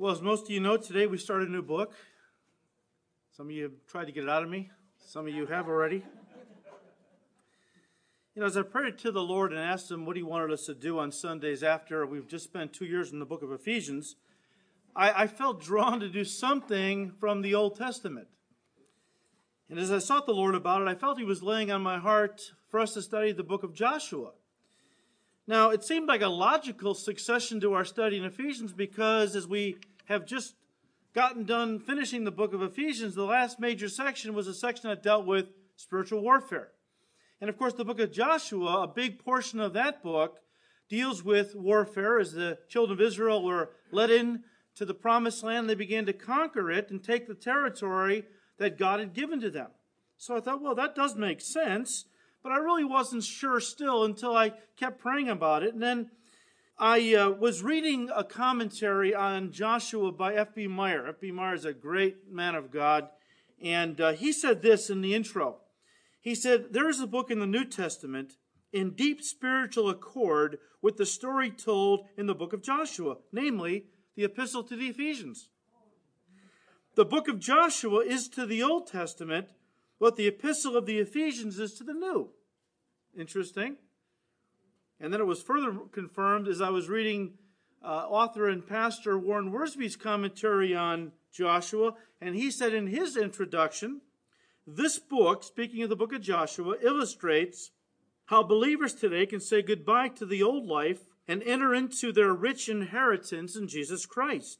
Well, as most of you know, today we started a new book. Some of you have tried to get it out of me, some of you have already. You know, as I prayed to the Lord and asked Him what He wanted us to do on Sundays after we've just spent two years in the book of Ephesians, I, I felt drawn to do something from the Old Testament. And as I sought the Lord about it, I felt He was laying on my heart for us to study the book of Joshua. Now, it seemed like a logical succession to our study in Ephesians because as we have just gotten done finishing the book of Ephesians, the last major section was a section that dealt with spiritual warfare. And of course, the book of Joshua, a big portion of that book, deals with warfare as the children of Israel were led in to the promised land. They began to conquer it and take the territory that God had given to them. So I thought, well, that does make sense. But I really wasn't sure still until I kept praying about it. And then I uh, was reading a commentary on Joshua by F.B. Meyer. F.B. Meyer is a great man of God. And uh, he said this in the intro. He said, There is a book in the New Testament in deep spiritual accord with the story told in the book of Joshua, namely the Epistle to the Ephesians. The book of Joshua is to the Old Testament what the epistle of the Ephesians is to the new. Interesting. And then it was further confirmed as I was reading uh, author and pastor Warren Wiersbe's commentary on Joshua, and he said in his introduction, this book, speaking of the book of Joshua, illustrates how believers today can say goodbye to the old life and enter into their rich inheritance in Jesus Christ.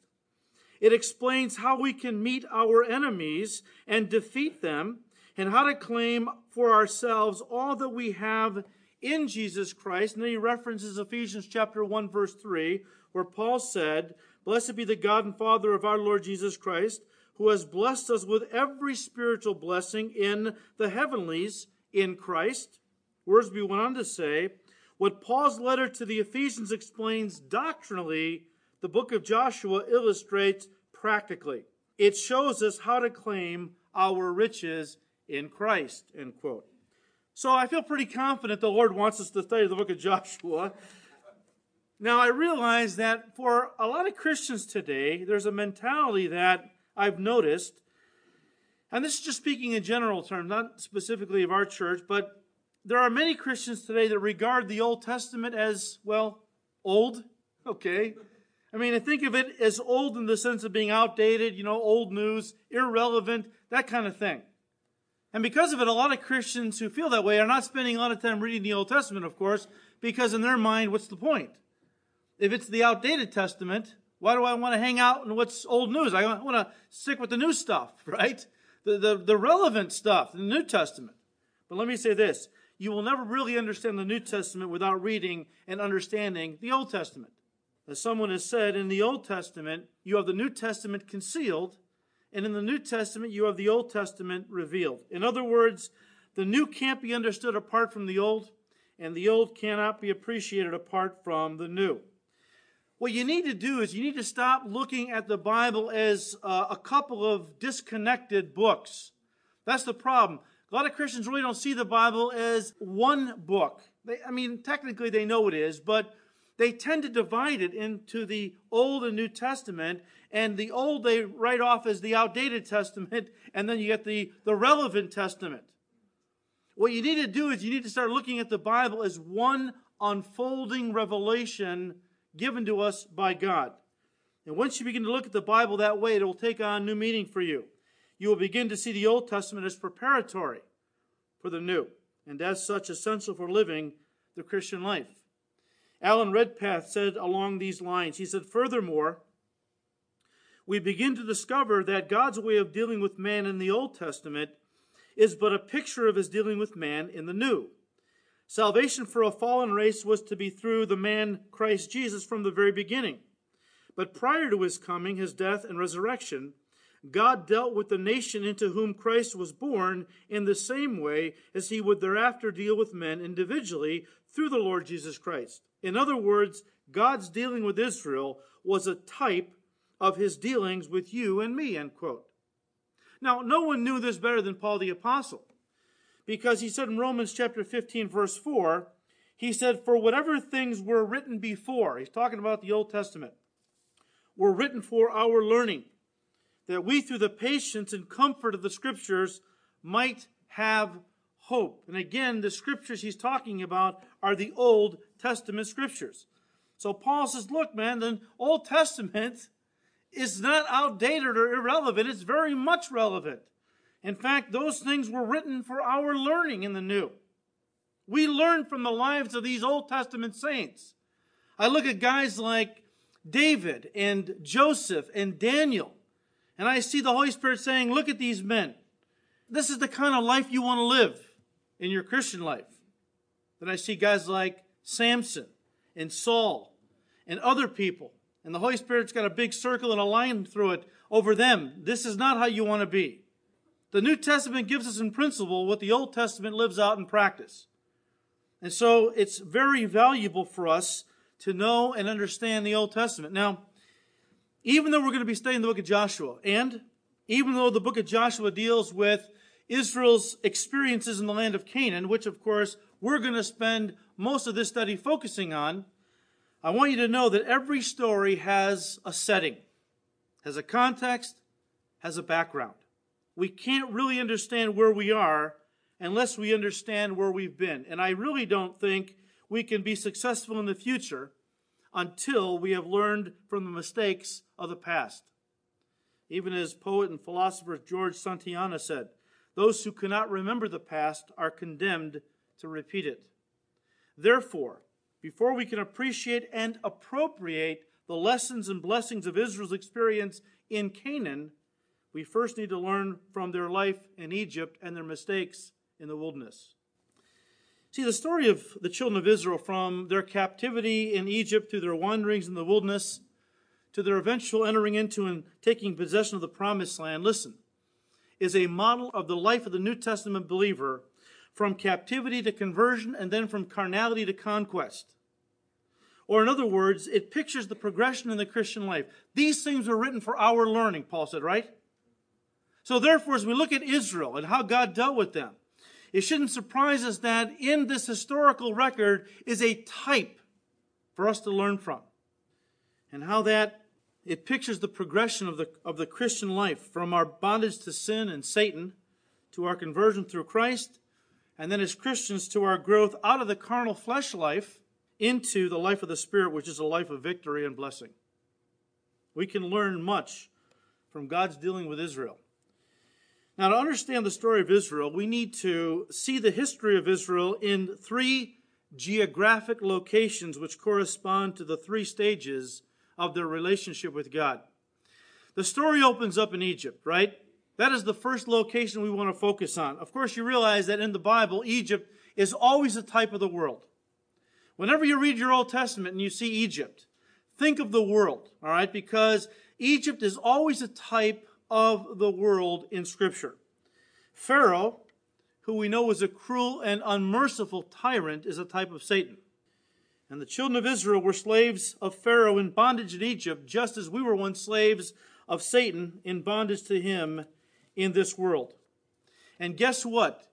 It explains how we can meet our enemies and defeat them and how to claim for ourselves all that we have in Jesus Christ. And then he references Ephesians chapter 1 verse 3 where Paul said, Blessed be the God and Father of our Lord Jesus Christ, who has blessed us with every spiritual blessing in the heavenlies in Christ. Wiersbe went on to say, what Paul's letter to the Ephesians explains doctrinally, the book of Joshua illustrates practically. It shows us how to claim our riches in Christ, end quote. So I feel pretty confident the Lord wants us to study the book of Joshua. Now I realize that for a lot of Christians today, there's a mentality that I've noticed, and this is just speaking in general terms, not specifically of our church, but there are many Christians today that regard the Old Testament as, well, old, okay? I mean, I think of it as old in the sense of being outdated, you know, old news, irrelevant, that kind of thing. And because of it, a lot of Christians who feel that way are not spending a lot of time reading the Old Testament, of course, because in their mind, what's the point? If it's the outdated Testament, why do I want to hang out in what's old news? I want to stick with the new stuff, right? The, the, the relevant stuff, the New Testament. But let me say this you will never really understand the New Testament without reading and understanding the Old Testament. As someone has said, in the Old Testament, you have the New Testament concealed, and in the New Testament, you have the Old Testament revealed. In other words, the new can't be understood apart from the old, and the old cannot be appreciated apart from the new. What you need to do is you need to stop looking at the Bible as uh, a couple of disconnected books. That's the problem. A lot of Christians really don't see the Bible as one book. They, I mean, technically they know it is, but they tend to divide it into the Old and New Testament, and the Old they write off as the outdated Testament, and then you get the, the relevant Testament. What you need to do is you need to start looking at the Bible as one unfolding revelation given to us by God. And once you begin to look at the Bible that way, it will take on new meaning for you. You will begin to see the Old Testament as preparatory for the new, and as such essential for living the Christian life. Alan Redpath said along these lines, he said, Furthermore, we begin to discover that God's way of dealing with man in the Old Testament is but a picture of his dealing with man in the New. Salvation for a fallen race was to be through the man Christ Jesus from the very beginning. But prior to his coming, his death, and resurrection, God dealt with the nation into whom Christ was born in the same way as he would thereafter deal with men individually through the Lord Jesus Christ. In other words, God's dealing with Israel was a type of his dealings with you and me, end quote. Now, no one knew this better than Paul the Apostle, because he said in Romans chapter 15, verse 4, he said, For whatever things were written before, he's talking about the Old Testament, were written for our learning, that we, through the patience and comfort of the Scriptures, might have hope. And again, the Scriptures he's talking about are the Old Testament Scriptures. So Paul says, look, man, the Old Testament is not outdated or irrelevant. It's very much relevant. In fact, those things were written for our learning in the New. We learn from the lives of these Old Testament saints. I look at guys like David and Joseph and Daniel, and I see the Holy Spirit saying, Look at these men. This is the kind of life you want to live in your Christian life. Then I see guys like Samson and Saul and other people, and the Holy Spirit's got a big circle and a line through it over them. This is not how you want to be. The New Testament gives us in principle what the Old Testament lives out in practice. And so it's very valuable for us to know and understand the Old Testament. Now, even though we're going to be studying the book of Joshua, and even though the book of Joshua deals with Israel's experiences in the land of Canaan, which of course we're going to spend most of this study focusing on, I want you to know that every story has a setting, has a context, has a background. We can't really understand where we are unless we understand where we've been. And I really don't think we can be successful in the future until we have learned from the mistakes of the past. Even as poet and philosopher George Santayana said, those who cannot remember the past are condemned to repeat it. Therefore, before we can appreciate and appropriate the lessons and blessings of Israel's experience in Canaan, we first need to learn from their life in Egypt and their mistakes in the wilderness. See, the story of the children of Israel from their captivity in Egypt to their wanderings in the wilderness to their eventual entering into and taking possession of the promised land, listen, is a model of the life of the New Testament believer from captivity to conversion and then from carnality to conquest. Or, in other words, it pictures the progression in the Christian life. These things were written for our learning, Paul said, right? So, therefore, as we look at Israel and how God dealt with them, it shouldn't surprise us that in this historical record is a type for us to learn from. And how that it pictures the progression of the, of the Christian life from our bondage to sin and Satan to our conversion through Christ, and then as Christians to our growth out of the carnal flesh life into the life of the Spirit, which is a life of victory and blessing. We can learn much from God's dealing with Israel. Now, to understand the story of Israel, we need to see the history of Israel in three geographic locations which correspond to the three stages of their relationship with God. The story opens up in Egypt, right? That is the first location we want to focus on. Of course, you realize that in the Bible, Egypt is always a type of the world. Whenever you read your Old Testament and you see Egypt, think of the world, all right? Because Egypt is always a type of the world in Scripture. Pharaoh, who we know was a cruel and unmerciful tyrant, is a type of Satan. And the children of Israel were slaves of Pharaoh in bondage in Egypt, just as we were once slaves of Satan in bondage to him in this world. And guess what?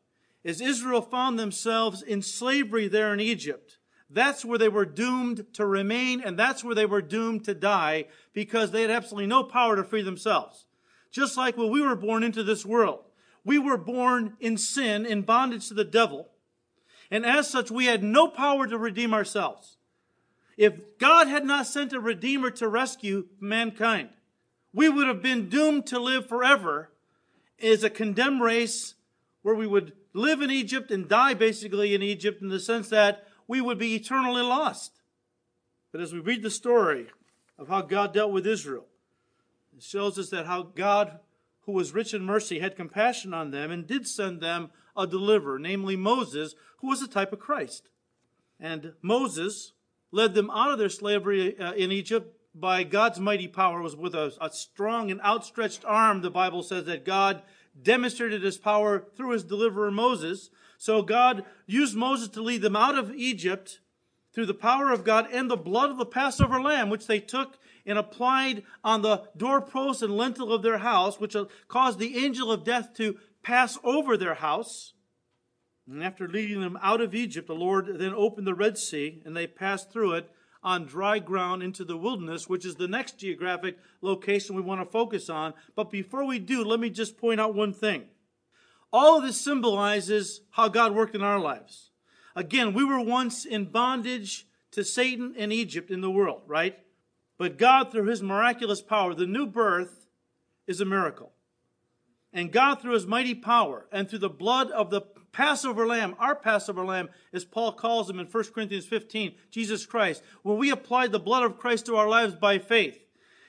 As Israel found themselves in slavery there in Egypt, that's where they were doomed to remain, and that's where they were doomed to die because they had absolutely no power to free themselves. Just like when we were born into this world, we were born in sin, in bondage to the devil, and as such, we had no power to redeem ourselves. If God had not sent a Redeemer to rescue mankind, we would have been doomed to live forever as a condemned race where we would live in Egypt and die basically in Egypt in the sense that we would be eternally lost. But as we read the story of how God dealt with Israel, it shows us that how God, who was rich in mercy, had compassion on them and did send them a deliverer, namely Moses, who was a type of Christ. And Moses led them out of their slavery uh, in Egypt by God's mighty power. Was with a, a strong and outstretched arm, the Bible says that God demonstrated his power through his deliverer Moses. So God used Moses to lead them out of Egypt through the power of God and the blood of the Passover lamb, which they took and applied on the doorpost and lintel of their house, which caused the angel of death to pass over their house. And after leading them out of Egypt, the Lord then opened the Red Sea, and they passed through it on dry ground into the wilderness, which is the next geographic location we want to focus on. But before we do, let me just point out one thing. All of this symbolizes how God worked in our lives. Again, we were once in bondage to Satan and Egypt in the world, right? But God, through his miraculous power, the new birth is a miracle. And God, through his mighty power and through the blood of the Passover lamb, our Passover lamb, as Paul calls him in 1 Corinthians 15, Jesus Christ, when we applied the blood of Christ to our lives by faith,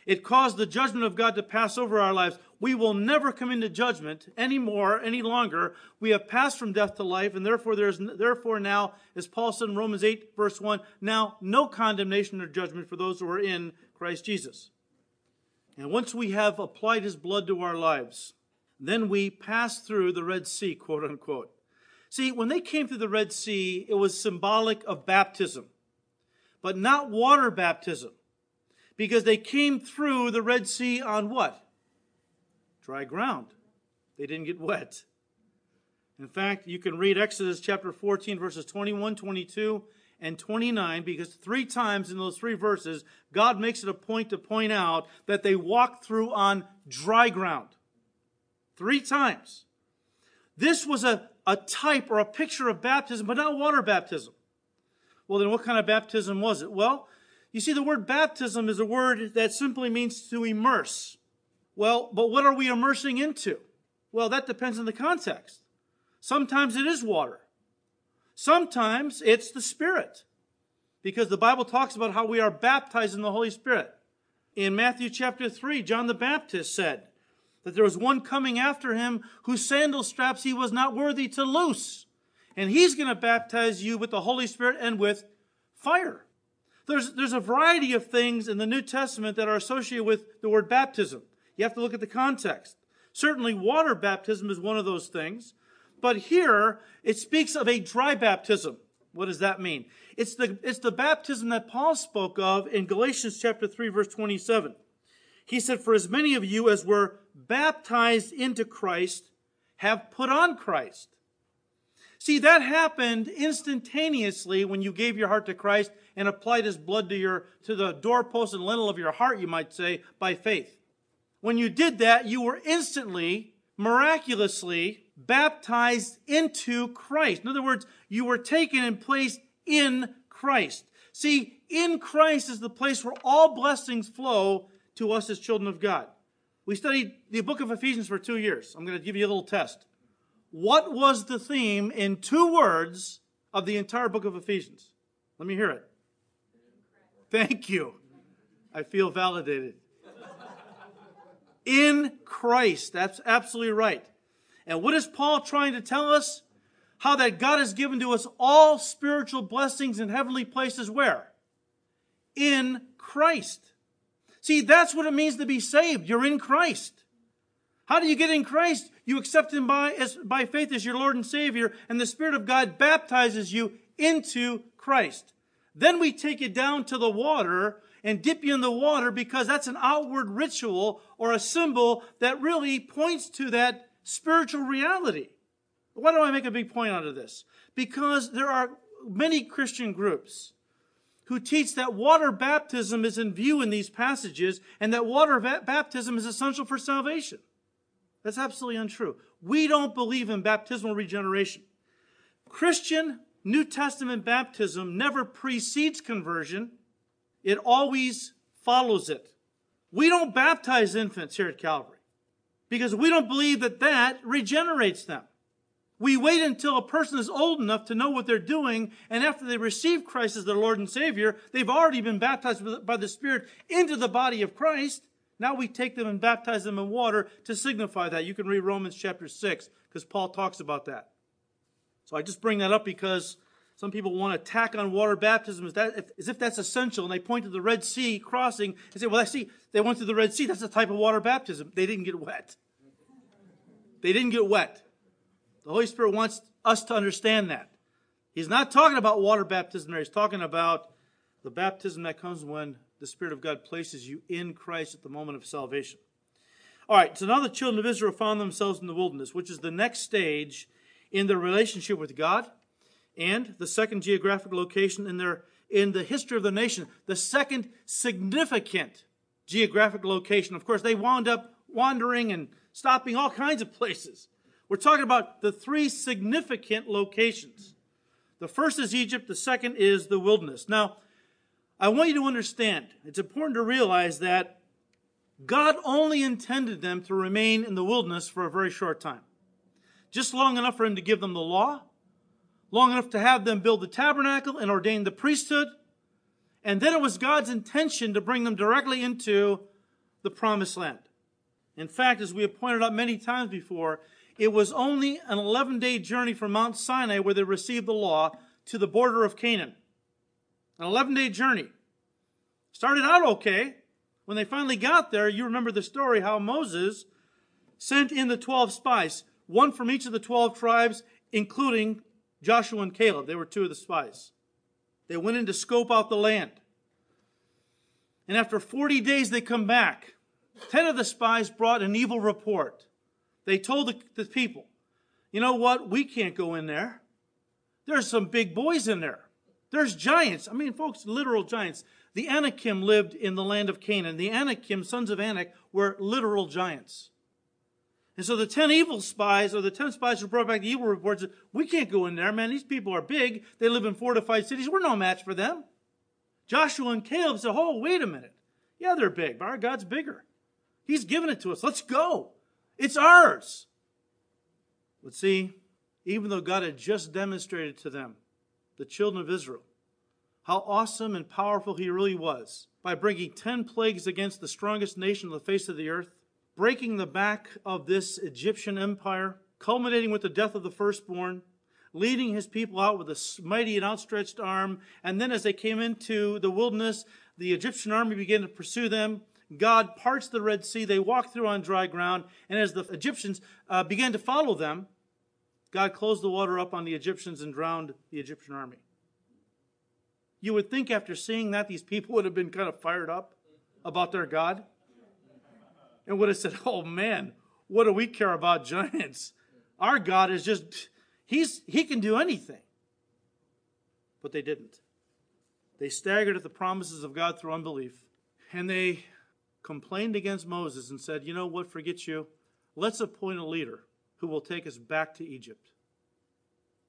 it caused the judgment of God to pass over our lives. We will never come into judgment anymore, any longer. We have passed from death to life, and therefore there's therefore now, as Paul said in Romans 8, verse 1, now no condemnation or judgment for those who are in Christ Jesus. And once we have applied his blood to our lives, then we pass through the Red Sea, quote unquote. See, when they came through the Red Sea, it was symbolic of baptism, but not water baptism because they came through the Red Sea on what? Dry ground. They didn't get wet. In fact, you can read Exodus chapter 14, verses 21, 22, and 29, because three times in those three verses, God makes it a point to point out that they walked through on dry ground. Three times. This was a, a type or a picture of baptism, but not water baptism. Well, then what kind of baptism was it? Well, you see, the word baptism is a word that simply means to immerse. Well, but what are we immersing into? Well, that depends on the context. Sometimes it is water. Sometimes it's the Spirit. Because the Bible talks about how we are baptized in the Holy Spirit. In Matthew chapter 3, John the Baptist said that there was one coming after him whose sandal straps he was not worthy to loose. And he's going to baptize you with the Holy Spirit and with fire. There's, there's a variety of things in the New Testament that are associated with the word baptism. You have to look at the context. Certainly, water baptism is one of those things. But here, it speaks of a dry baptism. What does that mean? It's the, it's the baptism that Paul spoke of in Galatians chapter 3, verse 27. He said, For as many of you as were baptized into Christ have put on Christ. See, that happened instantaneously when you gave your heart to Christ and applied his blood to your to the doorpost and lintel of your heart, you might say, by faith. When you did that, you were instantly, miraculously baptized into Christ. In other words, you were taken and placed in Christ. See, in Christ is the place where all blessings flow to us as children of God. We studied the book of Ephesians for two years. I'm going to give you a little test. What was the theme in two words of the entire book of Ephesians? Let me hear it. Thank you. I feel validated. In Christ. That's absolutely right. And what is Paul trying to tell us? How that God has given to us all spiritual blessings in heavenly places where? In Christ. See, that's what it means to be saved. You're in Christ. How do you get in Christ? You accept Him by, as, by faith as your Lord and Savior, and the Spirit of God baptizes you into Christ. Then we take you down to the water and dip you in the water because that's an outward ritual or a symbol that really points to that spiritual reality. Why do I make a big point out of this? Because there are many Christian groups who teach that water baptism is in view in these passages and that water baptism is essential for salvation. That's absolutely untrue. We don't believe in baptismal regeneration. Christian New Testament baptism never precedes conversion, it always follows it. We don't baptize infants here at Calvary because we don't believe that that regenerates them. We wait until a person is old enough to know what they're doing, and after they receive Christ as their Lord and Savior, they've already been baptized by the Spirit into the body of Christ. Now we take them and baptize them in water to signify that. You can read Romans chapter 6 because Paul talks about that. So I just bring that up because some people want to tack on water baptism as, that, as if that's essential, and they point to the Red Sea crossing and say, well, I see, they went through the Red Sea. That's a type of water baptism. They didn't get wet. They didn't get wet. The Holy Spirit wants us to understand that. He's not talking about water baptism there. He's talking about the baptism that comes when the Spirit of God places you in Christ at the moment of salvation. All right, so now the children of Israel found themselves in the wilderness, which is the next stage in their relationship with God and the second geographic location in their in the history of the nation, the second significant geographic location. Of course, they wound up wandering and stopping all kinds of places. We're talking about the three significant locations. The first is Egypt, the second is the wilderness. Now, I want you to understand, it's important to realize that God only intended them to remain in the wilderness for a very short time. Just long enough for him to give them the law, long enough to have them build the tabernacle and ordain the priesthood, and then it was God's intention to bring them directly into the promised land. In fact, as we have pointed out many times before, it was only an 11 day journey from Mount Sinai where they received the law to the border of Canaan. An 11 day journey. Started out okay. When they finally got there, you remember the story how Moses sent in the 12 spies, one from each of the 12 tribes, including Joshua and Caleb. They were two of the spies. They went in to scope out the land. And after 40 days, they come back. Ten of the spies brought an evil report. They told the, the people, you know what? We can't go in there. There's some big boys in there. There's giants. I mean, folks, literal giants. The Anakim lived in the land of Canaan. The Anakim, sons of Anak, were literal giants. And so the ten evil spies, or the ten spies who brought back the evil reports, we can't go in there, man. These people are big. They live in fortified cities. We're no match for them. Joshua and Caleb said, oh, wait a minute. Yeah, they're big, but our God's bigger. He's given it to us. Let's go. It's ours. But see, even though God had just demonstrated to them, the children of Israel, how awesome and powerful He really was by bringing 10 plagues against the strongest nation on the face of the earth, breaking the back of this Egyptian empire, culminating with the death of the firstborn, leading his people out with a mighty and outstretched arm. And then as they came into the wilderness, the Egyptian army began to pursue them. God parts the Red Sea. They walk through on dry ground. And as the Egyptians uh, began to follow them, God closed the water up on the Egyptians and drowned the Egyptian army. You would think after seeing that, these people would have been kind of fired up about their God and would have said, Oh man, what do we care about giants? Our God is just, he's, he can do anything. But they didn't. They staggered at the promises of God through unbelief. And they complained against Moses and said, You know what, forget you. Let's appoint a leader who will take us back to Egypt.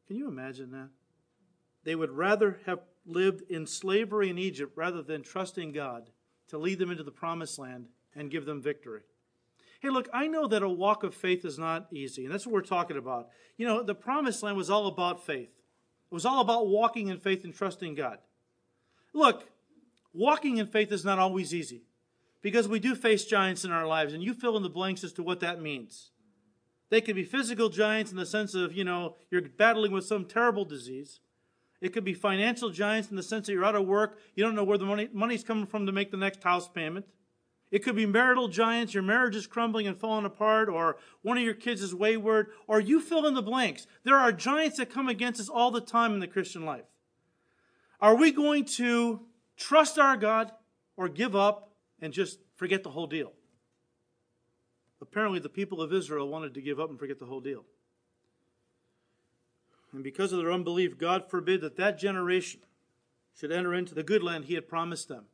Can you imagine that? They would rather have lived in slavery in Egypt rather than trusting God to lead them into the promised land and give them victory. Hey, look, I know that a walk of faith is not easy, and that's what we're talking about. You know, the promised land was all about faith, it was all about walking in faith and trusting God. Look, walking in faith is not always easy because we do face giants in our lives, and you fill in the blanks as to what that means. They could be physical giants in the sense of, you know, you're battling with some terrible disease. It could be financial giants in the sense that you're out of work, you don't know where the money, money's coming from to make the next house payment. It could be marital giants, your marriage is crumbling and falling apart, or one of your kids is wayward, or you fill in the blanks. There are giants that come against us all the time in the Christian life. Are we going to trust our God or give up and just forget the whole deal. Apparently, the people of Israel wanted to give up and forget the whole deal. And because of their unbelief, God forbid that that generation should enter into the good land he had promised them.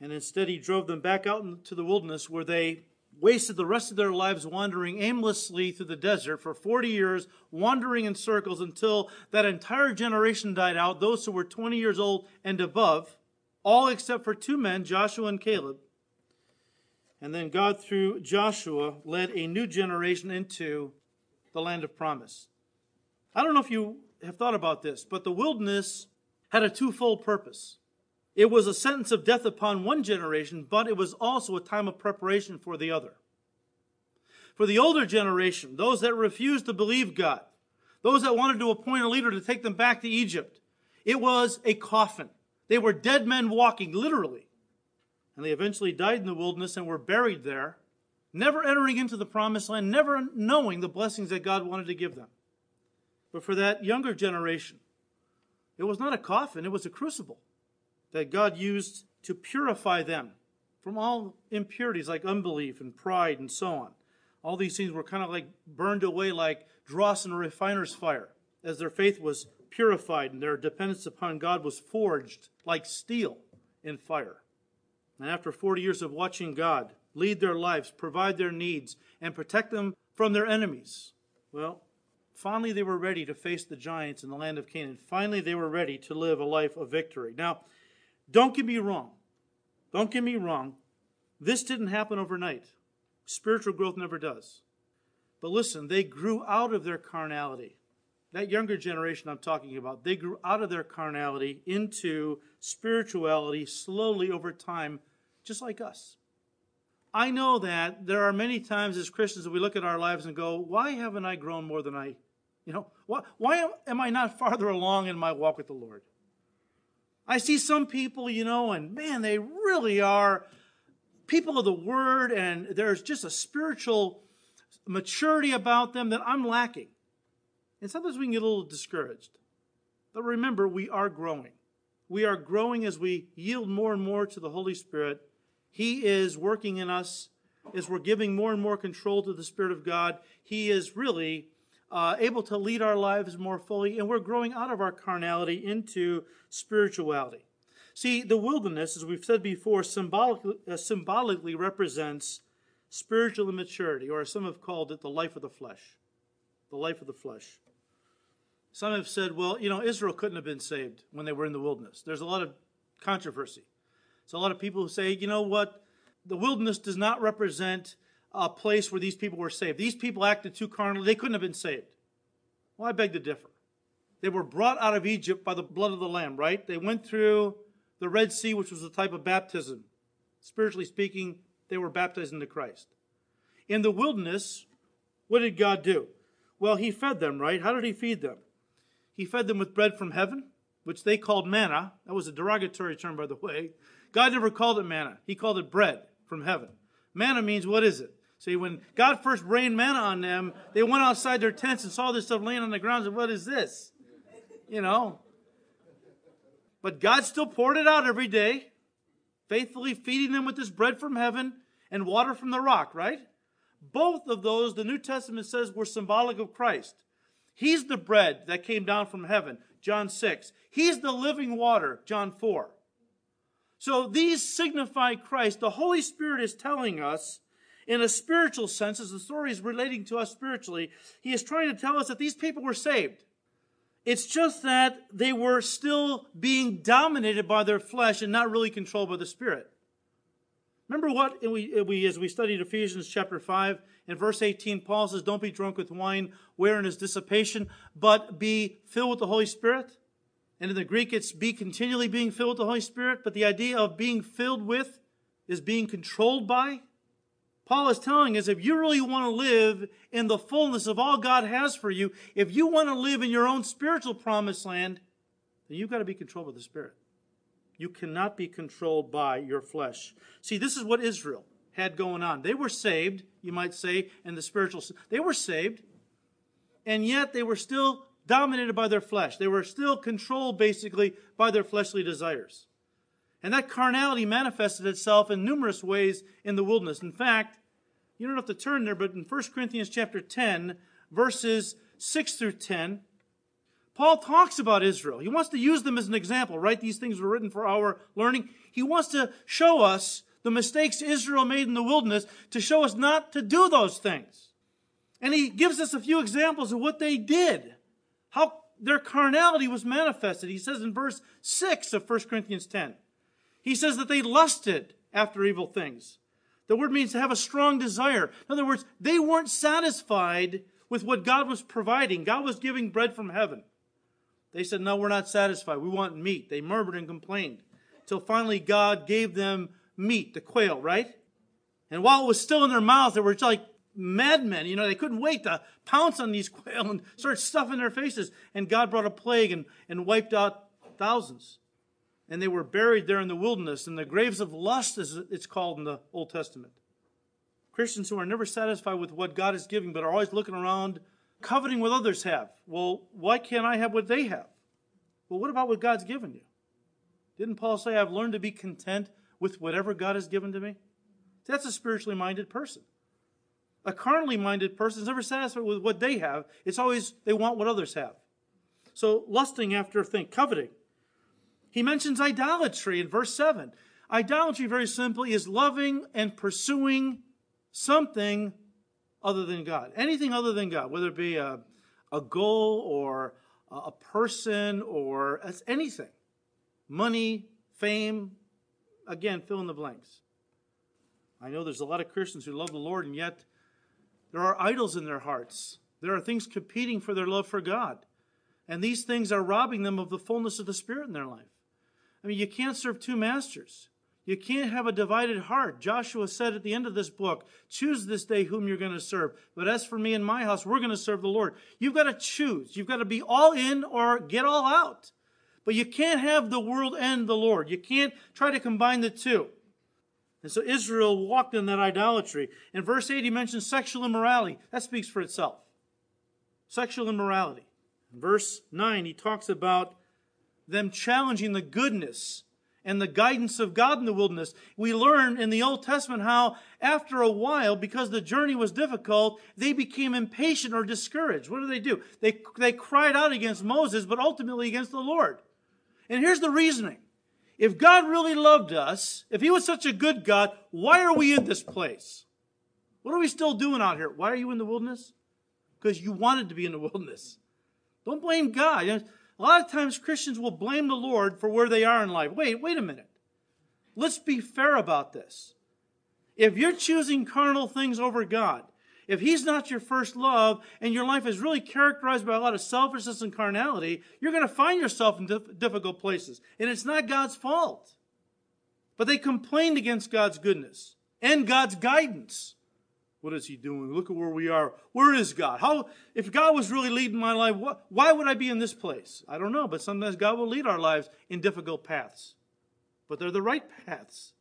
And instead, he drove them back out into the wilderness where they wasted the rest of their lives wandering aimlessly through the desert for 40 years, wandering in circles until that entire generation died out, those who were 20 years old and above all except for two men, Joshua and Caleb. And then God, through Joshua, led a new generation into the land of promise. I don't know if you have thought about this, but the wilderness had a twofold purpose. It was a sentence of death upon one generation, but it was also a time of preparation for the other. For the older generation, those that refused to believe God, those that wanted to appoint a leader to take them back to Egypt, it was a coffin. They were dead men walking, literally. And they eventually died in the wilderness and were buried there, never entering into the promised land, never knowing the blessings that God wanted to give them. But for that younger generation, it was not a coffin, it was a crucible that God used to purify them from all impurities like unbelief and pride and so on. All these things were kind of like burned away like dross in a refiner's fire as their faith was purified, and their dependence upon God was forged like steel in fire. And after 40 years of watching God lead their lives, provide their needs, and protect them from their enemies, well, finally they were ready to face the giants in the land of Canaan. Finally, they were ready to live a life of victory. Now, don't get me wrong. Don't get me wrong. This didn't happen overnight. Spiritual growth never does. But listen, they grew out of their carnality. That younger generation I'm talking about, they grew out of their carnality into spirituality slowly over time, just like us. I know that there are many times as Christians that we look at our lives and go, why haven't I grown more than I, you know, why, why am I not farther along in my walk with the Lord? I see some people, you know, and man, they really are people of the Word, and there's just a spiritual maturity about them that I'm lacking. And sometimes we can get a little discouraged. But remember, we are growing. We are growing as we yield more and more to the Holy Spirit. He is working in us as we're giving more and more control to the Spirit of God. He is really uh, able to lead our lives more fully, and we're growing out of our carnality into spirituality. See, the wilderness, as we've said before, symbolically, uh, symbolically represents spiritual immaturity, or as some have called it, the life of the flesh. The life of the flesh. Some have said, well, you know, Israel couldn't have been saved when they were in the wilderness. There's a lot of controversy. So a lot of people who say, you know what, the wilderness does not represent a place where these people were saved. These people acted too carnally. They couldn't have been saved. Well, I beg to differ. They were brought out of Egypt by the blood of the Lamb, right? They went through the Red Sea, which was a type of baptism. Spiritually speaking, they were baptized into Christ. In the wilderness, what did God do? Well, He fed them, right? How did He feed them? He fed them with bread from heaven, which they called manna. That was a derogatory term, by the way. God never called it manna, He called it bread from heaven. Manna means what is it? See, when God first rained manna on them, they went outside their tents and saw this stuff laying on the ground and said, What is this? You know. But God still poured it out every day, faithfully feeding them with this bread from heaven and water from the rock, right? Both of those, the New Testament says, were symbolic of Christ. He's the bread that came down from heaven, John 6. He's the living water, John 4. So these signify Christ. The Holy Spirit is telling us, in a spiritual sense, as the story is relating to us spiritually, He is trying to tell us that these people were saved. It's just that they were still being dominated by their flesh and not really controlled by the Spirit. Remember what we, we, as we studied Ephesians chapter 5 and verse 18, Paul says, Don't be drunk with wine, wherein is dissipation, but be filled with the Holy Spirit. And in the Greek, it's be continually being filled with the Holy Spirit, but the idea of being filled with is being controlled by. Paul is telling us if you really want to live in the fullness of all God has for you, if you want to live in your own spiritual promised land, then you've got to be controlled by the Spirit. You cannot be controlled by your flesh. See, this is what Israel had going on. They were saved, you might say, in the spiritual They were saved, and yet they were still dominated by their flesh. They were still controlled, basically, by their fleshly desires. And that carnality manifested itself in numerous ways in the wilderness. In fact, you don't have to turn there, but in 1 Corinthians chapter 10, verses 6 through 10, Paul talks about Israel. He wants to use them as an example, right? These things were written for our learning. He wants to show us the mistakes Israel made in the wilderness to show us not to do those things. And he gives us a few examples of what they did, how their carnality was manifested. He says in verse 6 of 1 Corinthians 10, he says that they lusted after evil things. The word means to have a strong desire. In other words, they weren't satisfied with what God was providing. God was giving bread from heaven. They said, No, we're not satisfied. We want meat. They murmured and complained. Till finally God gave them meat, the quail, right? And while it was still in their mouth, they were like madmen. You know, they couldn't wait to pounce on these quail and start stuffing their faces. And God brought a plague and, and wiped out thousands. And they were buried there in the wilderness, in the graves of lust, as it's called in the Old Testament. Christians who are never satisfied with what God is giving, but are always looking around coveting what others have. Well, why can't I have what they have? Well, what about what God's given you? Didn't Paul say, I've learned to be content with whatever God has given to me? That's a spiritually minded person. A carnally minded person is never satisfied with what they have. It's always they want what others have. So, lusting after think, coveting. He mentions idolatry in verse 7. Idolatry, very simply, is loving and pursuing something other than God. Anything other than God, whether it be a, a goal or a person or anything. Money, fame, again, fill in the blanks. I know there's a lot of Christians who love the Lord, and yet there are idols in their hearts. There are things competing for their love for God. And these things are robbing them of the fullness of the Spirit in their life. I mean, you can't serve two masters. You can't have a divided heart. Joshua said at the end of this book, choose this day whom you're going to serve. But as for me and my house, we're going to serve the Lord. You've got to choose. You've got to be all in or get all out. But you can't have the world and the Lord. You can't try to combine the two. And so Israel walked in that idolatry. In verse 8, he mentions sexual immorality. That speaks for itself. Sexual immorality. In verse 9, he talks about them challenging the goodness and the guidance of God in the wilderness. We learn in the Old Testament how, after a while, because the journey was difficult, they became impatient or discouraged. What do they do? They, they cried out against Moses, but ultimately against the Lord. And here's the reasoning. If God really loved us, if He was such a good God, why are we in this place? What are we still doing out here? Why are you in the wilderness? Because you wanted to be in the wilderness. Don't blame God. A lot of times Christians will blame the Lord for where they are in life. Wait, wait a minute. Let's be fair about this. If you're choosing carnal things over God, if He's not your first love and your life is really characterized by a lot of selfishness and carnality, you're going to find yourself in difficult places. And it's not God's fault. But they complained against God's goodness and God's guidance. What is he doing? Look at where we are. Where is God? How, if God was really leading my life, what, why would I be in this place? I don't know, but sometimes God will lead our lives in difficult paths. But they're the right paths.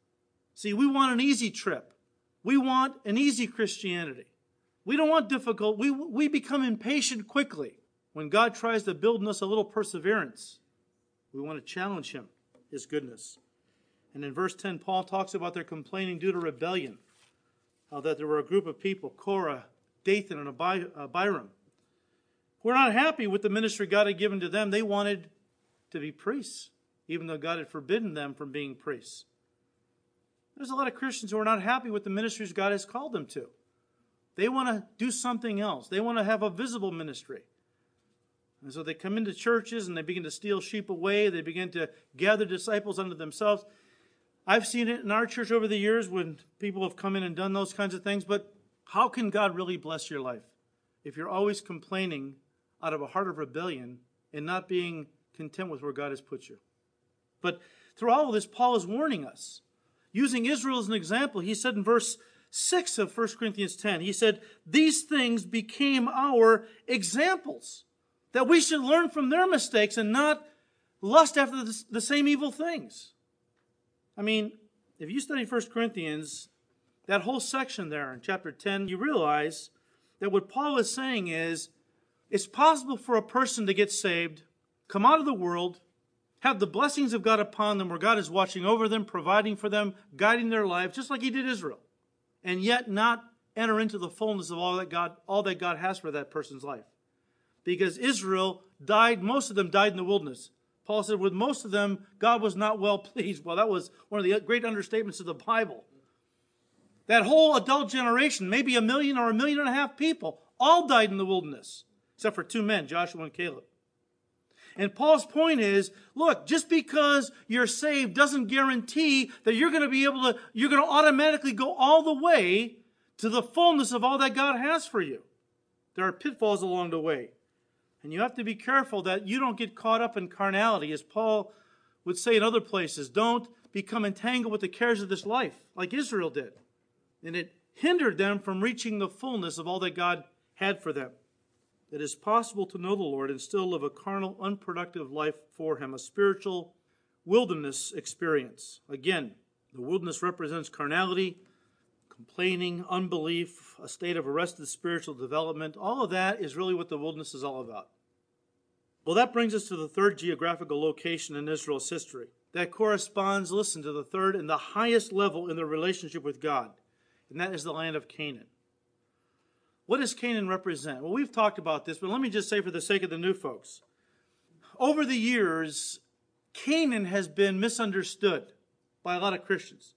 See, we want an easy trip. We want an easy Christianity. We don't want difficult. We, we become impatient quickly. When God tries to build in us a little perseverance, we want to challenge Him, His goodness. And in verse 10, Paul talks about their complaining due to rebellion uh, that there were a group of people, Korah, Dathan, and Abiram, who were not happy with the ministry God had given to them. They wanted to be priests, even though God had forbidden them from being priests. There's a lot of Christians who are not happy with the ministries God has called them to. They want to do something else. They want to have a visible ministry. And so they come into churches and they begin to steal sheep away. They begin to gather disciples unto themselves. I've seen it in our church over the years when people have come in and done those kinds of things, but how can God really bless your life if you're always complaining out of a heart of rebellion and not being content with where God has put you? But through all of this, Paul is warning us. Using Israel as an example, he said in verse 6 of 1 Corinthians 10, he said, These things became our examples, that we should learn from their mistakes and not lust after the same evil things. I mean, if you study 1 Corinthians, that whole section there in chapter 10, you realize that what Paul is saying is it's possible for a person to get saved, come out of the world, have the blessings of God upon them, where God is watching over them, providing for them, guiding their life, just like He did Israel, and yet not enter into the fullness of all that God, all that God has for that person's life. Because Israel died, most of them died in the wilderness. Paul said, with most of them, God was not well pleased. Well, that was one of the great understatements of the Bible. That whole adult generation, maybe a million or a million and a half people, all died in the wilderness, except for two men, Joshua and Caleb. And Paul's point is, look, just because you're saved doesn't guarantee that you're going to be able to, you're going to automatically go all the way to the fullness of all that God has for you. There are pitfalls along the way. And you have to be careful that you don't get caught up in carnality, as Paul would say in other places. Don't become entangled with the cares of this life, like Israel did. And it hindered them from reaching the fullness of all that God had for them. It is possible to know the Lord and still live a carnal, unproductive life for Him, a spiritual wilderness experience. Again, the wilderness represents carnality, complaining, unbelief, a state of arrested spiritual development. All of that is really what the wilderness is all about. Well, that brings us to the third geographical location in Israel's history. That corresponds, listen, to the third and the highest level in their relationship with God, and that is the land of Canaan. What does Canaan represent? Well, we've talked about this, but let me just say for the sake of the new folks over the years, Canaan has been misunderstood by a lot of Christians.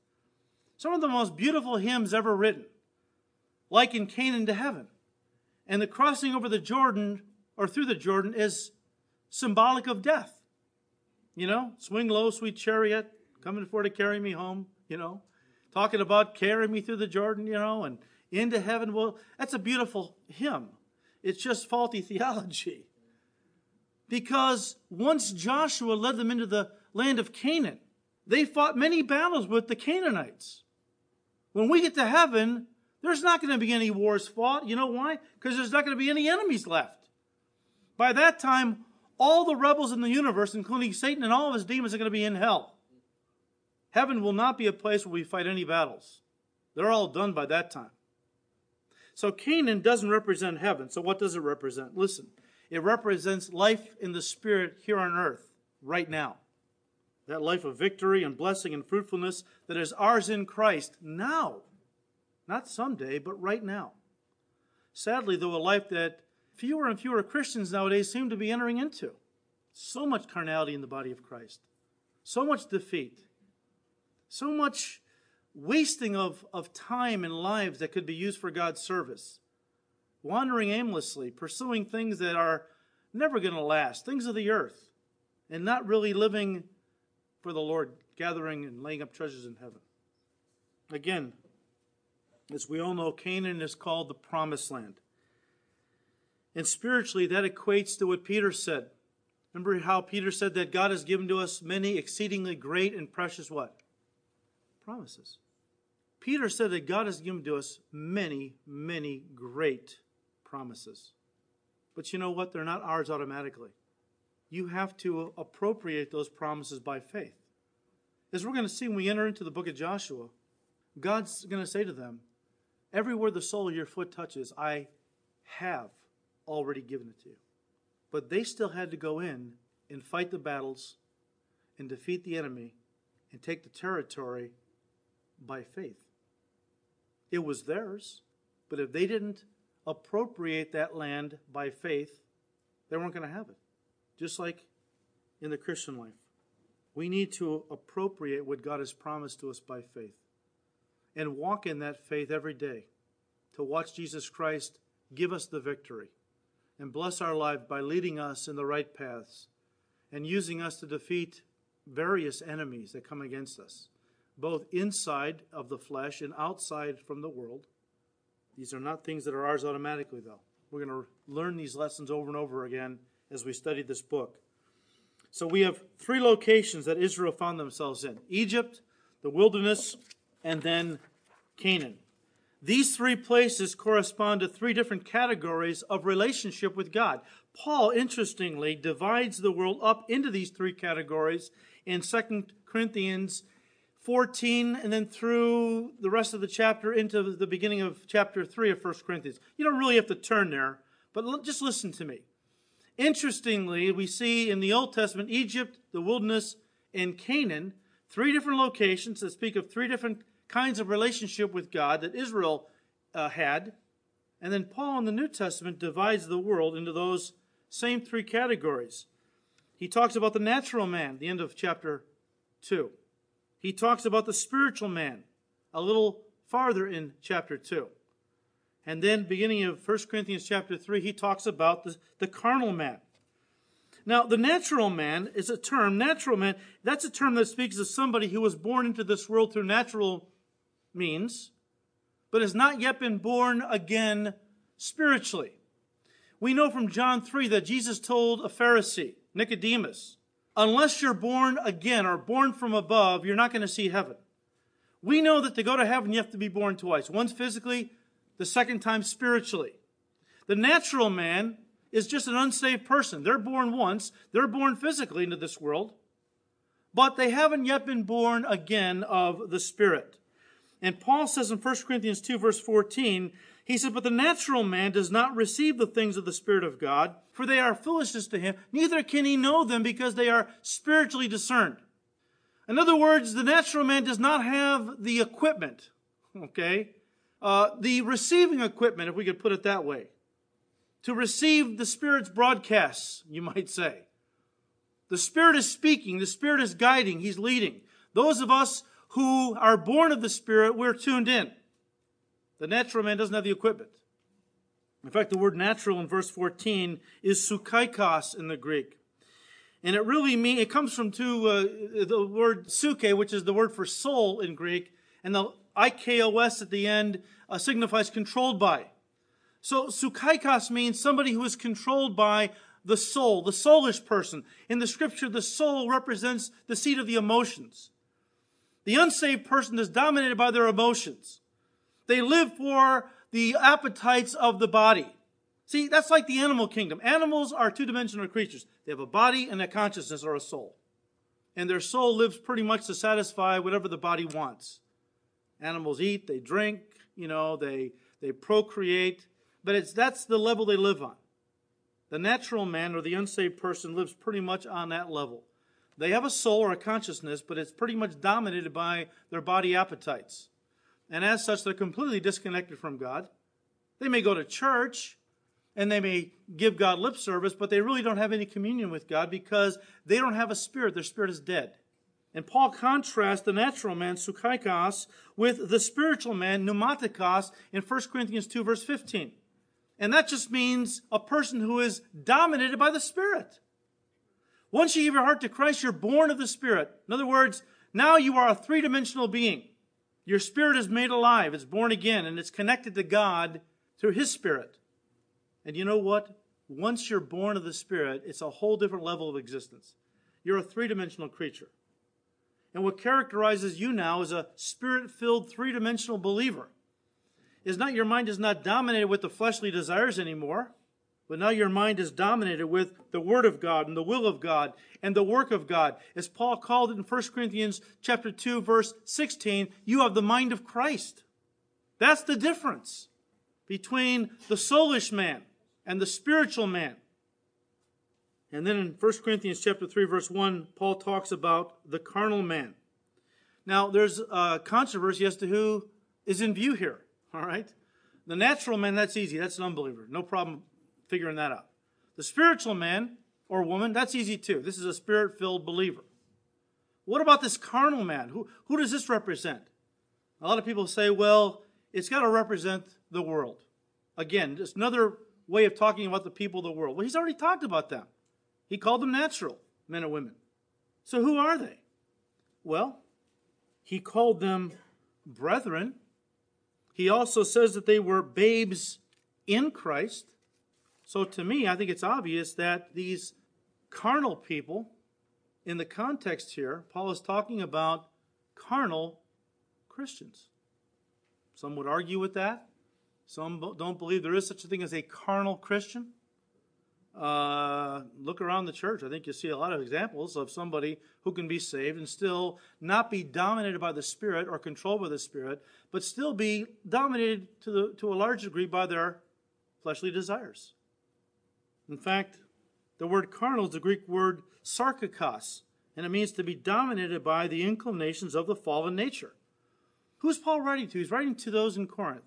Some of the most beautiful hymns ever written liken Canaan to heaven. And the crossing over the Jordan or through the Jordan is symbolic of death. You know, swing low, sweet chariot, coming for to carry me home, you know, talking about carrying me through the Jordan, you know, and into heaven. Well, that's a beautiful hymn. It's just faulty theology. Because once Joshua led them into the land of Canaan, they fought many battles with the Canaanites. When we get to heaven, there's not going to be any wars fought. You know why? Because there's not going to be any enemies left. By that time, all the rebels in the universe, including Satan and all of his demons, are going to be in hell. Heaven will not be a place where we fight any battles. They're all done by that time. So Canaan doesn't represent heaven. So what does it represent? Listen, it represents life in the Spirit here on earth, right now. That life of victory and blessing and fruitfulness that is ours in Christ now. Not someday, but right now. Sadly, though, a life that fewer and fewer Christians nowadays seem to be entering into. So much carnality in the body of Christ, so much defeat, so much wasting of, of time and lives that could be used for God's service, wandering aimlessly, pursuing things that are never going to last, things of the earth, and not really living for the Lord, gathering and laying up treasures in heaven. Again, as we all know, Canaan is called the promised land. And spiritually, that equates to what Peter said. Remember how Peter said that God has given to us many exceedingly great and precious what? Promises. Peter said that God has given to us many, many great promises. But you know what? They're not ours automatically. You have to appropriate those promises by faith. As we're going to see when we enter into the book of Joshua, God's going to say to them, Everywhere the sole of your foot touches, I have already given it to you. But they still had to go in and fight the battles and defeat the enemy and take the territory by faith. It was theirs, but if they didn't appropriate that land by faith, they weren't going to have it. Just like in the Christian life, we need to appropriate what God has promised to us by faith and walk in that faith every day to watch Jesus Christ give us the victory and bless our life by leading us in the right paths and using us to defeat various enemies that come against us, both inside of the flesh and outside from the world. These are not things that are ours automatically, though. We're going to learn these lessons over and over again as we study this book. So we have three locations that Israel found themselves in Egypt, the wilderness, and then Canaan. These three places correspond to three different categories of relationship with God. Paul, interestingly, divides the world up into these three categories in 2 Corinthians 14 and then through the rest of the chapter into the beginning of chapter 3 of 1 Corinthians. You don't really have to turn there, but just listen to me. Interestingly, we see in the Old Testament Egypt, the wilderness, and Canaan, three different locations that speak of three different kinds of relationship with God that Israel uh, had. And then Paul in the New Testament divides the world into those same three categories. He talks about the natural man, the end of chapter 2. He talks about the spiritual man a little farther in chapter 2. And then, beginning of 1 Corinthians chapter 3, he talks about the, the carnal man. Now, the natural man is a term, natural man, that's a term that speaks of somebody who was born into this world through natural means, but has not yet been born again spiritually. We know from John 3 that Jesus told a Pharisee, Nicodemus, unless you're born again or born from above, you're not going to see heaven. We know that to go to heaven, you have to be born twice once physically, the second time spiritually. The natural man is just an unsaved person. They're born once, they're born physically into this world, but they haven't yet been born again of the Spirit. And Paul says in 1 Corinthians 2, verse 14, he said, But the natural man does not receive the things of the Spirit of God, for they are foolishness to him, neither can he know them because they are spiritually discerned. In other words, the natural man does not have the equipment, okay? Uh, the receiving equipment, if we could put it that way, to receive the Spirit's broadcasts, you might say. The Spirit is speaking, the Spirit is guiding, He's leading. Those of us who are born of the Spirit, we're tuned in. The natural man doesn't have the equipment. In fact, the word natural in verse 14 is psuchikos in the Greek. And it really means, it comes from two, uh, the word psuche, which is the word for soul in Greek, and the ikos at the end uh, signifies controlled by. So psuchikos means somebody who is controlled by the soul, the soulish person. In the scripture, the soul represents the seat of the emotions. The unsaved person is dominated by their emotions. They live for the appetites of the body. See, that's like the animal kingdom. Animals are two dimensional creatures. They have a body and a consciousness or a soul. And their soul lives pretty much to satisfy whatever the body wants. Animals eat, they drink, you know, they, they procreate, but it's, that's the level they live on. The natural man or the unsaved person lives pretty much on that level. They have a soul or a consciousness, but it's pretty much dominated by their body appetites. And as such, they're completely disconnected from God. They may go to church and they may give God lip service, but they really don't have any communion with God because they don't have a spirit. Their spirit is dead. And Paul contrasts the natural man, psuchikos, with the spiritual man, pneumatikos, in 1 Corinthians 2, verse 15. And that just means a person who is dominated by the Spirit. Once you give your heart to Christ, you're born of the Spirit. In other words, now you are a three dimensional being. Your spirit is made alive, it's born again, and it's connected to God through His Spirit. And you know what? Once you're born of the Spirit, it's a whole different level of existence. You're a three dimensional creature. And what characterizes you now as a spirit filled, three dimensional believer is not your mind is not dominated with the fleshly desires anymore. But now your mind is dominated with the Word of God and the will of God and the work of God. As Paul called it in 1 Corinthians chapter 2, verse 16, you have the mind of Christ. That's the difference between the soulish man and the spiritual man. And then in 1 Corinthians chapter 3, verse 1, Paul talks about the carnal man. Now, there's a controversy as to who is in view here. All right? The natural man, that's easy. That's an unbeliever. No problem figuring that out. The spiritual man or woman, that's easy too. This is a spirit filled believer. What about this carnal man? Who, who does this represent? A lot of people say, well, it's got to represent the world. Again, just another way of talking about the people of the world. Well, he's already talked about them. He called them natural men and women. So who are they? Well, he called them brethren. He also says that they were babes in Christ. So to me, I think it's obvious that these carnal people, in the context here, Paul is talking about carnal Christians. Some would argue with that. Some don't believe there is such a thing as a carnal Christian. Uh, look around the church. I think you see a lot of examples of somebody who can be saved and still not be dominated by the Spirit or controlled by the Spirit, but still be dominated to, the, to a large degree by their fleshly desires. In fact, the word carnal is the Greek word sarkikos, and it means to be dominated by the inclinations of the fallen nature. Who's Paul writing to? He's writing to those in Corinth.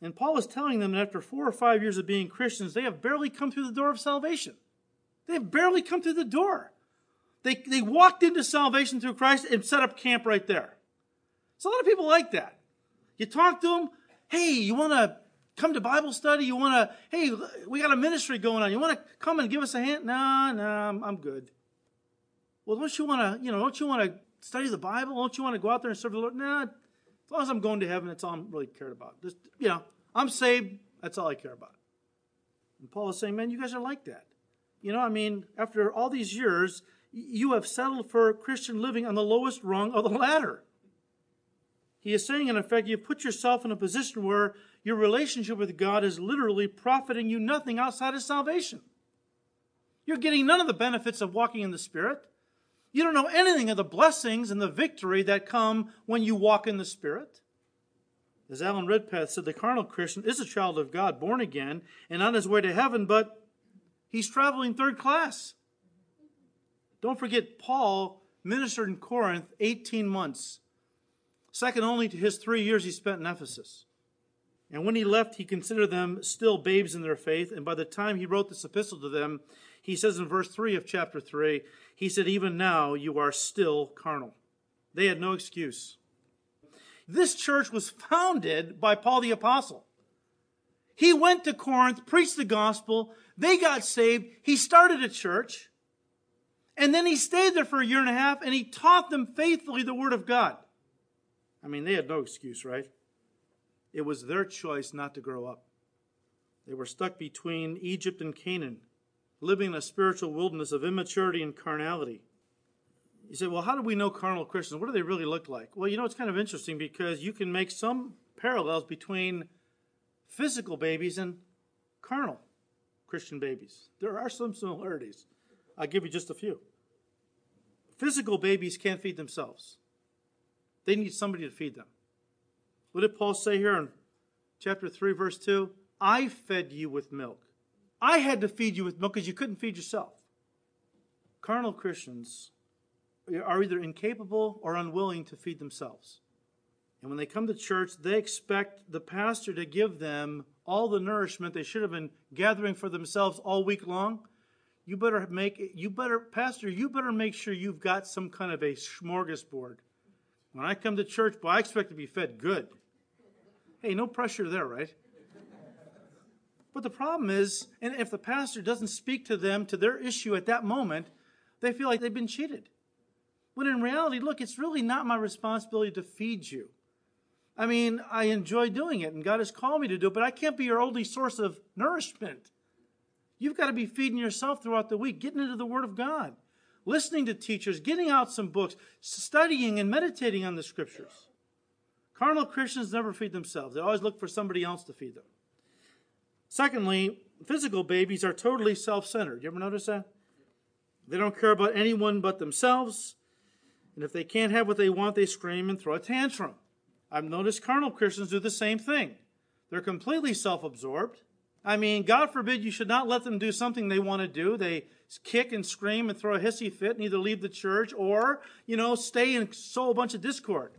And Paul is telling them that after four or five years of being Christians, they have barely come through the door of salvation. They have barely come through the door. They, they walked into salvation through Christ and set up camp right there. So a lot of people like that. You talk to them, hey, you want to come to Bible study? You want to, hey, we got a ministry going on. You want to come and give us a hand? No, no, I'm, I'm good. Well, don't you want to, you know, don't you want to study the Bible? Don't you want to go out there and serve the Lord? Nah, as long as I'm going to heaven, that's all I'm really cared about. Just, you know, I'm saved. That's all I care about. And Paul is saying, man, you guys are like that. You know, I mean, after all these years, you have settled for Christian living on the lowest rung of the ladder. He is saying, in effect, you put yourself in a position where your relationship with God is literally profiting you nothing outside of salvation. You're getting none of the benefits of walking in the Spirit. You don't know anything of the blessings and the victory that come when you walk in the Spirit. As Alan Redpath said, the carnal Christian is a child of God, born again, and on his way to heaven, but he's traveling third class. Don't forget, Paul ministered in Corinth 18 months, second only to his three years he spent in Ephesus. And when he left, he considered them still babes in their faith. And by the time he wrote this epistle to them, He says in verse 3 of chapter 3, he said, Even now you are still carnal. They had no excuse. This church was founded by Paul the Apostle. He went to Corinth, preached the gospel, they got saved, he started a church, and then he stayed there for a year and a half and he taught them faithfully the Word of God. I mean, they had no excuse, right? It was their choice not to grow up. They were stuck between Egypt and Canaan, living in a spiritual wilderness of immaturity and carnality. You say, well, how do we know carnal Christians? What do they really look like? Well, you know, it's kind of interesting because you can make some parallels between physical babies and carnal Christian babies. There are some similarities. I'll give you just a few. Physical babies can't feed themselves, they need somebody to feed them. What did Paul say here in chapter 3, verse 2? I fed you with milk. I had to feed you with milk because you couldn't feed yourself. Carnal Christians are either incapable or unwilling to feed themselves. And when they come to church, they expect the pastor to give them all the nourishment they should have been gathering for themselves all week long. You better make it, you better, pastor, you better make sure you've got some kind of a smorgasbord. When I come to church, boy, I expect to be fed good. Hey, no pressure there, right? But the problem is, and if the pastor doesn't speak to them to their issue at that moment, they feel like they've been cheated. When in reality, look, it's really not my responsibility to feed you. I mean, I enjoy doing it, and God has called me to do it, but I can't be your only source of nourishment. You've got to be feeding yourself throughout the week, getting into the Word of God, listening to teachers, getting out some books, studying and meditating on the Scriptures. Carnal Christians never feed themselves, they always look for somebody else to feed them. Secondly, physical babies are totally self centered. You ever notice that? They don't care about anyone but themselves. And if they can't have what they want, they scream and throw a tantrum. I've noticed carnal Christians do the same thing. They're completely self absorbed. I mean, God forbid you should not let them do something they want to do. They kick and scream and throw a hissy fit and either leave the church or, you know, stay and sow a bunch of discord.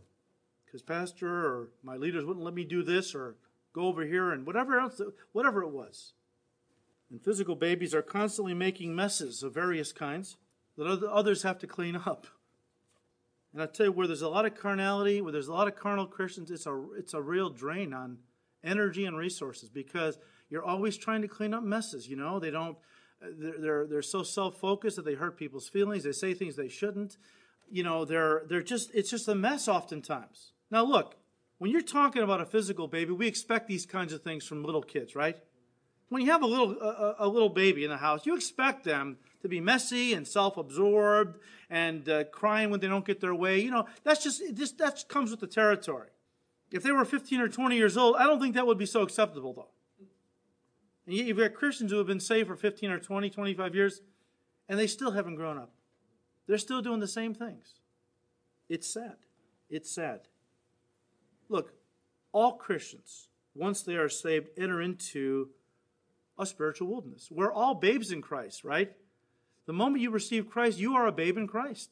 Because pastor or my leaders wouldn't let me do this or go over here and whatever else, whatever it was. And physical babies are constantly making messes of various kinds that others have to clean up. And I tell you, where there's a lot of carnality, where there's a lot of carnal Christians, it's a it's a real drain on energy and resources because you're always trying to clean up messes. You know, they don't. They're they're, they're so self focused that they hurt people's feelings. They say things they shouldn't. You know, they're they're just it's just a mess oftentimes. Now look, when you're talking about a physical baby, we expect these kinds of things from little kids, right? When you have a little a, a little baby in the house, you expect them to be messy and self-absorbed and uh, crying when they don't get their way. You know, that's just just that comes with the territory. If they were 15 or 20 years old, I don't think that would be so acceptable, though. And yet you've got Christians who have been saved for 15 or 20, 25 years, and they still haven't grown up. They're still doing the same things. It's sad. It's sad. Look, all Christians, once they are saved, enter into a spiritual wilderness. We're all babes in Christ, right? The moment you receive Christ, you are a babe in Christ.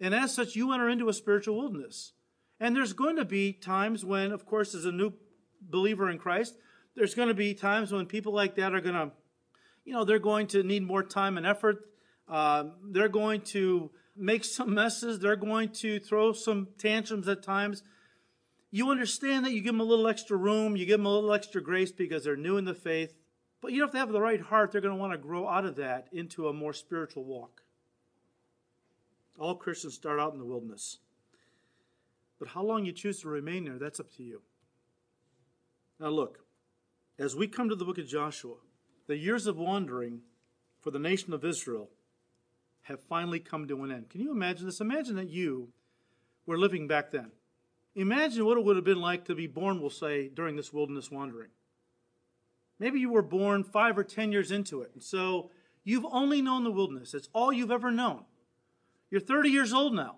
And as such, you enter into a spiritual wilderness. And there's going to be times when, of course, as a new believer in Christ, there's going to be times when people like that are going to, you know, they're going to need more time and effort. Uh, they're going to make some messes. They're going to throw some tantrums at times you understand that you give them a little extra room, you give them a little extra grace because they're new in the faith. But you have to have the right heart. They're going to want to grow out of that into a more spiritual walk. All Christians start out in the wilderness. But how long you choose to remain there, that's up to you. Now, look, as we come to the book of Joshua, the years of wandering for the nation of Israel have finally come to an end. Can you imagine this? Imagine that you were living back then. Imagine what it would have been like to be born, we'll say, during this wilderness wandering. Maybe you were born five or ten years into it, and so you've only known the wilderness. It's all you've ever known. You're 30 years old now.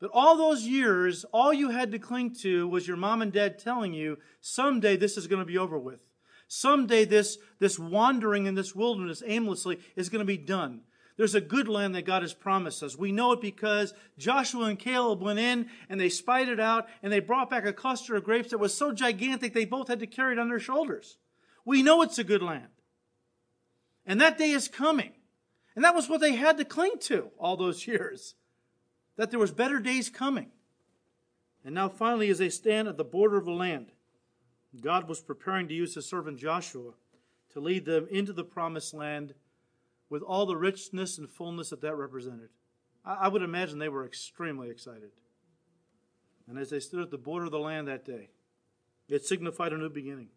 But all those years, all you had to cling to was your mom and dad telling you, someday this is going to be over with. Someday this, this wandering in this wilderness aimlessly is going to be done. There's a good land that God has promised us. We know it because Joshua and Caleb went in and they spied it out and they brought back a cluster of grapes that was so gigantic they both had to carry it on their shoulders. We know it's a good land. And that day is coming. And that was what they had to cling to all those years that there was better days coming. And now finally as they stand at the border of the land, God was preparing to use his servant Joshua to lead them into the promised land with all the richness and fullness that that represented. I would imagine they were extremely excited. And as they stood at the border of the land that day, it signified a new beginning,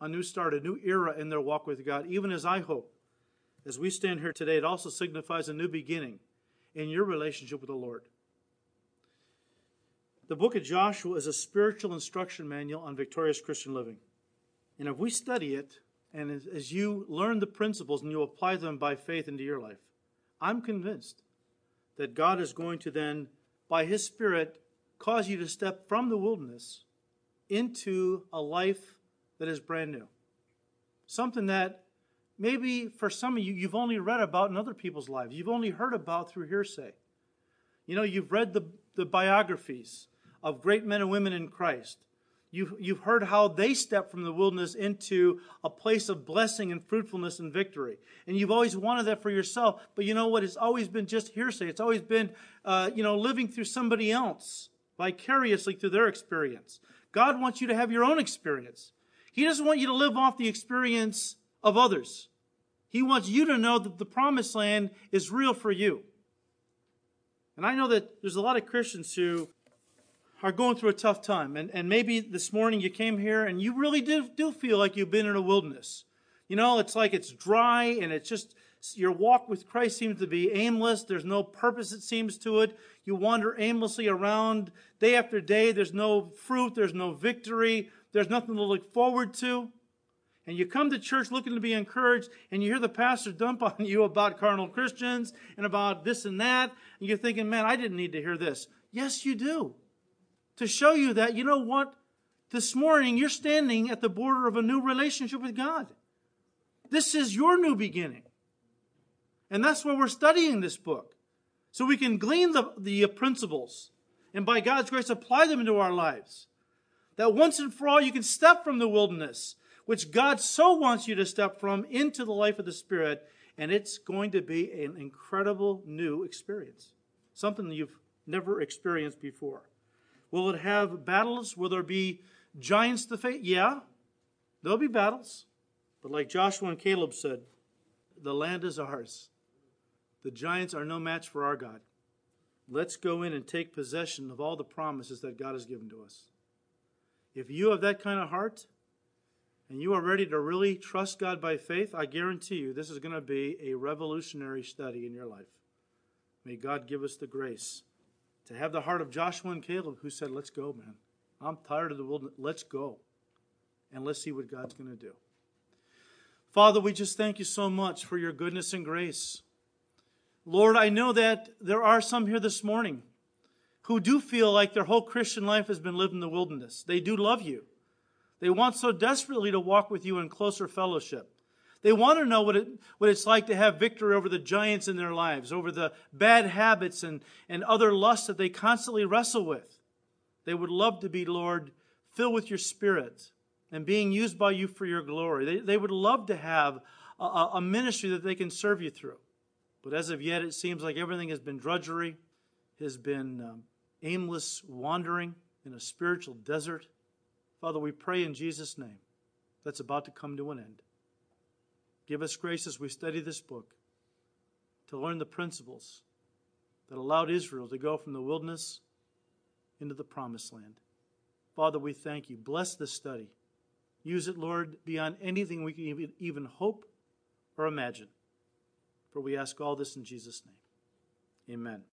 a new start, a new era in their walk with God. Even as I hope, as we stand here today, it also signifies a new beginning in your relationship with the Lord. The book of Joshua is a spiritual instruction manual on victorious Christian living. And if we study it, and as, as, you learn the principles and you apply them by faith into your life, I'm convinced that God is going to then, by His Spirit, cause you to step from the wilderness into a life that is brand new. Something that maybe for some of you, you've only read about in other people's lives, you've only heard about through hearsay. You know, you've read the, the biographies of great men and women in Christ. You've, you've heard how they stepped from the wilderness into a place of blessing and fruitfulness and victory. And you've always wanted that for yourself. But you know what? It's always been just hearsay. It's always been, uh, you know, living through somebody else vicariously through their experience. God wants you to have your own experience. He doesn't want you to live off the experience of others. He wants you to know that the promised land is real for you. And I know that there's a lot of Christians who are going through a tough time. And, and maybe this morning you came here and you really do, do feel like you've been in a wilderness. You know, it's like it's dry and it's just, your walk with Christ seems to be aimless. There's no purpose, it seems to it. You wander aimlessly around day after day. There's no fruit. There's no victory. There's nothing to look forward to. And you come to church looking to be encouraged, and you hear the pastor dump on you about carnal Christians and about this and that, and you're thinking, man, I didn't need to hear this. Yes, you do to show you that, you know what? This morning, you're standing at the border of a new relationship with God. This is your new beginning. And that's why we're studying this book. So we can glean the, the principles and by God's grace apply them into our lives. That once and for all you can step from the wilderness, which God so wants you to step from, into the life of the Spirit, and it's going to be an incredible new experience. Something you've never experienced before. Will it have battles? Will there be giants to face? Yeah, there'll be battles. But like Joshua and Caleb said, the land is ours. The giants are no match for our God. Let's go in and take possession of all the promises that God has given to us. If you have that kind of heart and you are ready to really trust God by faith, I guarantee you this is going to be a revolutionary study in your life. May God give us the grace to have the heart of Joshua and Caleb who said, Let's go, man. I'm tired of the wilderness. Let's go. And let's see what God's going to do. Father, we just thank you so much for your goodness and grace. Lord, I know that there are some here this morning who do feel like their whole Christian life has been lived in the wilderness. They do love you. They want so desperately to walk with you in closer fellowship. They want to know what, it, what it's like to have victory over the giants in their lives, over the bad habits and, and other lusts that they constantly wrestle with. They would love to be, Lord, filled with your spirit and being used by you for your glory. They, they would love to have a, a ministry that they can serve you through. But as of yet, it seems like everything has been drudgery, has been um, aimless wandering in a spiritual desert. Father, we pray in Jesus' name that's about to come to an end. Give us grace as we study this book to learn the principles that allowed Israel to go from the wilderness into the promised land. Father, we thank you. Bless this study. Use it, Lord, beyond anything we can even hope or imagine. For we ask all this in Jesus' name. Amen.